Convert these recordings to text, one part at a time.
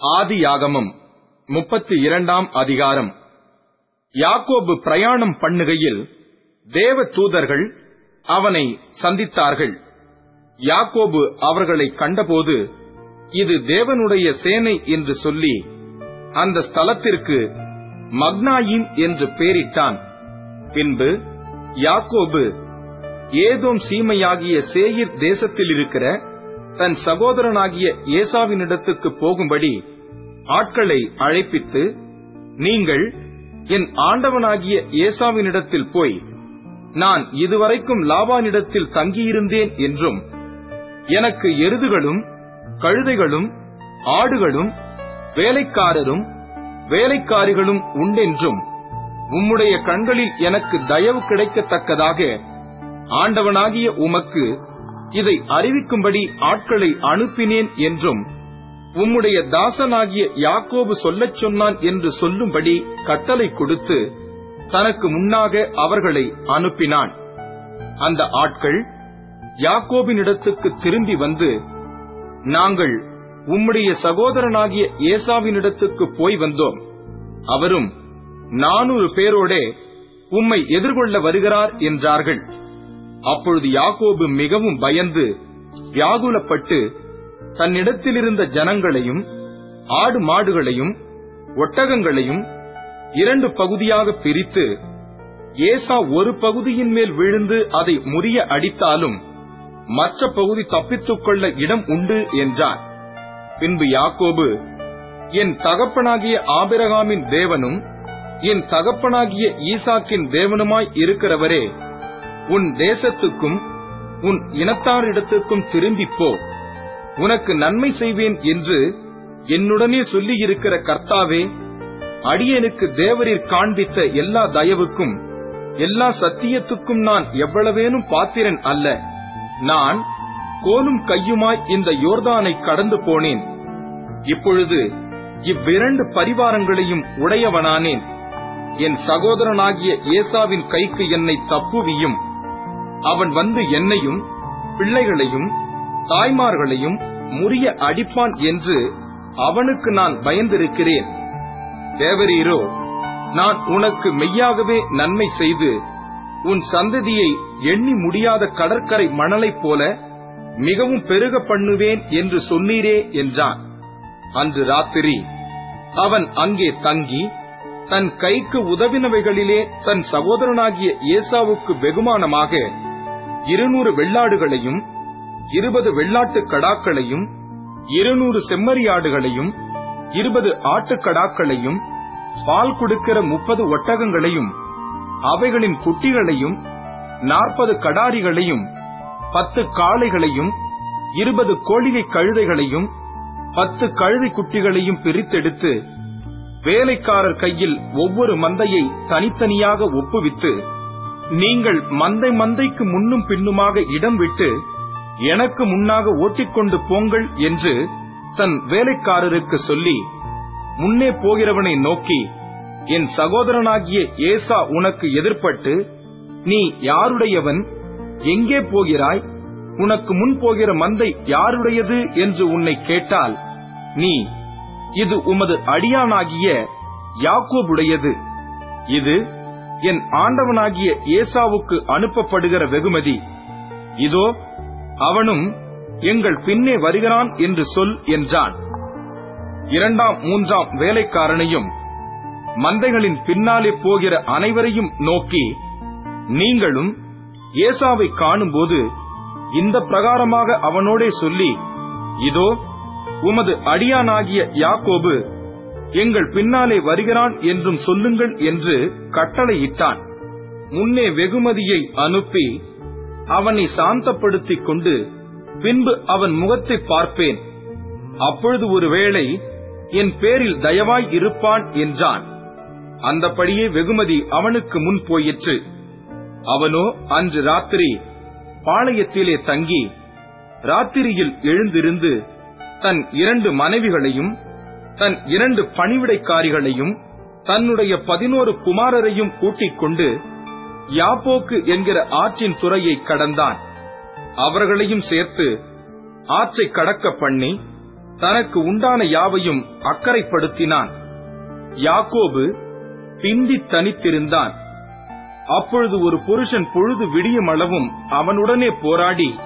ஆதியாகமம் முப்பத்தி இரண்டாம் அதிகாரம். யாக்கோபு பிரயாணம் பண்ணுகையில் தேவ தூதர்கள் அவனை சந்தித்தார்கள். யாக்கோபு அவர்களை கண்டபோது இது தேவனுடைய சேனை என்று சொல்லி அந்த ஸ்தலத்திற்கு மக்னாயின் என்று பெயரிட்டான் பின்பு யாக்கோபு ஏதோம் சீமையாகிய சேயிர் தேசத்தில் இருக்கிற தன் சகோதரனாகிய ஏசாவினிடத்துக்கு போகும்படி ஆட்களை அழைப்பித்து நீங்கள் என் ஆண்டவனாகிய ஏசாவினிடத்தில் போய் நான் இதுவரைக்கும் லாபானிடத்தில் தங்கியிருந்தேன் என்றும் எனக்கு எருதுகளும் கழுதைகளும் ஆடுகளும் வேலைக்காரரும் வேலைக்காரிகளும் உண்டென்றும் உம்முடைய கண்களில் எனக்கு தயவு கிடைக்கத்தக்கதாக ஆண்டவனாகிய உமக்கு இதை அறிவிக்கும்படி ஆட்களை அனுப்பினேன் என்றும் உம்முடைய தாசனாகிய யாக்கோபு சொல்லச் சொன்னான் என்று சொல்லும்படி கட்டளை கொடுத்து தனக்கு முன்னாக அவர்களை அனுப்பினான். அந்த ஆட்கள் யாக்கோபினிடத்துக்கு திரும்பி வந்து நாங்கள் உம்முடைய சகோதரனாகிய ஏசாவினிடத்துக்கு போய் வந்தோம். அவரும் நானூறு பேரோடே உம்மை எதிர்கொள்ள வருகிறார் என்றார்கள். அப்பொழுது யாக்கோபு மிகவும் பயந்து வியாகுலப்பட்டு தன்னிடத்திலிருந்த ஜனங்களையும் ஆடு மாடுகளையும் ஒட்டகங்களையும் இரண்டு பகுதியாக பிரித்து ஏசா ஒரு பகுதியின் மேல் விழுந்து அதை முறிய அடித்தாலும் மற்ற பகுதி தப்பித்துக் கொள்ள இடம் உண்டு என்றார் பின்பு யாக்கோபு என் தகப்பனாகிய ஆபிரகாமின் தேவனும் என் தகப்பனாகிய ஈசாக்கின் தேவனுமாய் இருக்கிறவரே உன் தேசத்துக்கும் உன் இனத்தாரிடத்துக்கும் திரும்பிப் போ. உனக்கு நன்மை செய்வேன் என்று என்னுடனே சொல்லியிருக்கிற கர்த்தாவே அடியனுக்கு தேவரீர் காண்பித்த எல்லா தயவுக்கும் எல்லா சத்தியத்துக்கும் நான் எவ்வளவேனும் பாத்திரன் அல்ல. நான் கோலும் கையுமாய் இந்த யோர்தானை கடந்து போனேன். இப்பொழுது இவ்விரண்டு பரிவாரங்களையும் உடையவனானேன். என் சகோதரனாகிய ஏசாவின் கைக்கு என்னை தப்புவியும். அவன் வந்து என்னையும் பிள்ளைகளையும் தாய்மார்களையும் முறிய அடிப்பான் என்று அவனுக்கு நான் பயந்திருக்கிறேன். தேவரீரோ நான் உனக்கு மெய்யாகவே நன்மை செய்து உன் சந்ததியை எண்ணி முடியாத கடற்கரை மணலைப் போல மிகவும் பெருக பண்ணுவேன் என்று சொன்னீரே என்றான். அன்று ராத்திரி அவன் அங்கே தங்கி தன் கைக்கு உதவினவைகளிலே தன் சகோதரனாகிய ஏசாவுக்கு வெகுமானமாக இருநூறு வெள்ளாடுகளையும் இருபது வெள்ளாட்டு கடாக்களையும் இருநூறு செம்மறியாடுகளையும் இருபது ஆட்டுக்கடாக்களையும் பால் கொடுக்கிற முப்பது ஒட்டகங்களையும் அவைகளின் குட்டிகளையும் நாற்பது கடாரிகளையும் பத்து காளைகளையும் இருபது கோழிகை கழுதைகளையும் பத்து கழுதை குட்டிகளையும் பிரித்தெடுத்து வேலைக்காரர் கையில் ஒவ்வொரு மந்தையை தனித்தனியாக ஒப்புவித்து நீங்கள் மந்தை மந்தைக்கு முன்னும் பின்னுமாக இடம் விட்டு எனக்கு முன்னாக ஓட்டிக்கொண்டு போங்கள் என்று தன் வேலைக்காரருக்கு சொல்லி முன்னே போகிறவனை நோக்கி என் சகோதரனாகிய ஏசா உனக்கு எதிர்பட்டு நீ யாருடையவன்? எங்கே போகிறாய்? உனக்கு முன் போகிற மந்தை யாருடையது? என்று உன்னை கேட்டால் நீ இது உமது அடியானாகிய யாக்கோபுடையது. இது என் ஆண்டவனாகிய ஏசாவுக்கு அனுப்பப்படுகிற வெகுமதி. இதோ அவனும் எங்கள் பின்னே வருகிறான் என்று சொல் என்றான். இரண்டாம் மூன்றாம் வேலைக்காரனையும் மந்தைகளின் பின்னாலே போகிற அனைவரையும் நோக்கி நீங்களும் ஏசாவை காணும்போது இந்த பிரகாரமாக அவனோடே சொல்லி இதோ உமது அடியானாகிய யாக்கோபு எங்கள் பின்னாலே வருகிறான் என்றும் சொல்லுங்கள் என்று கட்டளையிட்டான். முன்னே வெகுமதியை அனுப்பி அவனை சாந்தப்படுத்திக் கொண்டு பின்பு அவன் முகத்தை பார்ப்பேன். அப்பொழுது ஒருவேளை என் பேரில் தயவாய் இருப்பான் என்றான். அந்தபடியே வெகுமதி அவனுக்கு முன் போயிற்று. அவனோ அன்று ராத்திரி பாளையத்திலே தங்கி ராத்திரியில் எழுந்திருந்து தன் இரண்டு மனைவிகளையும் தன் இரண்டு பணிவிடைக்காரிகளையும் தன்னுடைய பதினோரு குமாரரையும் கூட்டிக் கொண்டு யாப்போக்கு என்கிற ஆற்றின் துறையை கடந்தான். அவர்களையும் சேர்த்து ஆற்றை கடக்க பண்ணி தனக்கு உண்டான யாவையும் அக்கறைப்படுத்தினான். யாக்கோபு பிந்தி தனித்திருந்தான். அப்பொழுது ஒரு புருஷன் பொழுது விடியும் அளவும் அவனுடனே போராடி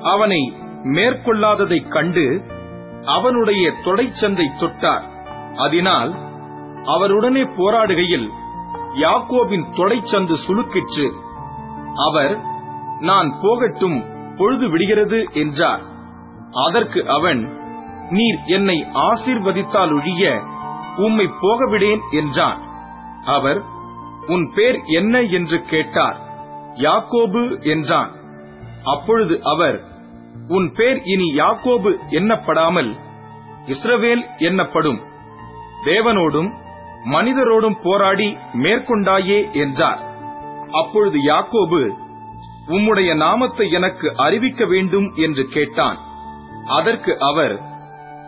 அவனை மேற்கொள்ளாததைக் கண்டு அவனுடைய தொடைச்சந்தை தொட்டார். அதனால் அவருடனே போராடுகையில் யாக்கோபின் தொடைச்சந்து சுளுக்கிற்று. அவர் நான் போகட்டும் பொழுது விடுகிறது என்றார். அதற்கு அவன் நீர் என்னை ஆசீர்வதித்தால் ஒழிய உம்மை போகவிடேன் என்றான். அவர் உன் பேர் என்ன? என்று கேட்டார். யாக்கோபு என்றான். அப்பொழுது அவர் உன் பேர் இனி யாக்கோபு எண்ணப்படாமல் இஸ்ரவேல் எண்ணப்படும் தேவனோடும் மனிதரோடும் போராடி மேற்கொண்டாயே என்றார். அப்பொழுது யாக்கோபு உம்முடைய நாமத்தை எனக்கு அறிவிக்க வேண்டும் என்று கேட்டான். அதற்கு அவர்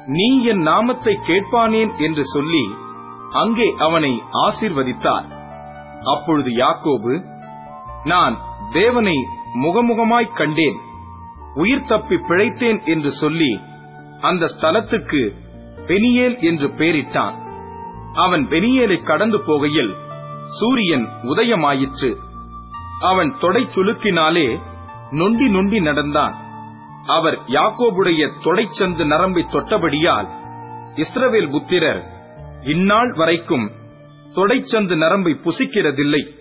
நீ என் நாமத்தை கேட்பானேன் என்று சொல்லி அங்கே அவனை ஆசீர்வதித்தார். அப்பொழுது யாக்கோபு நான் தேவனை முகமுகமாய்க் கண்டேன். உயிர் தப்பி பிழைத்தேன் என்று சொல்லி அந்த ஸ்தலத்துக்கு பெனியேல் என்று பெயரிட்டான். அவன் பெனியேலை கடந்து போகையில் சூரியன் உதயமாயிற்று. அவன் தொடை சுலுக்கினாலே நொண்டி நொண்டி நடந்தான். அவர் யாக்கோபுடைய தொடைச்சந்து நரம்பை தொட்டபடியால் இஸ்ரவேல் புத்திரர் இந்நாள் வரைக்கும் தொடைச்சந்து நரம்பை புசிக்கிறதில்லை.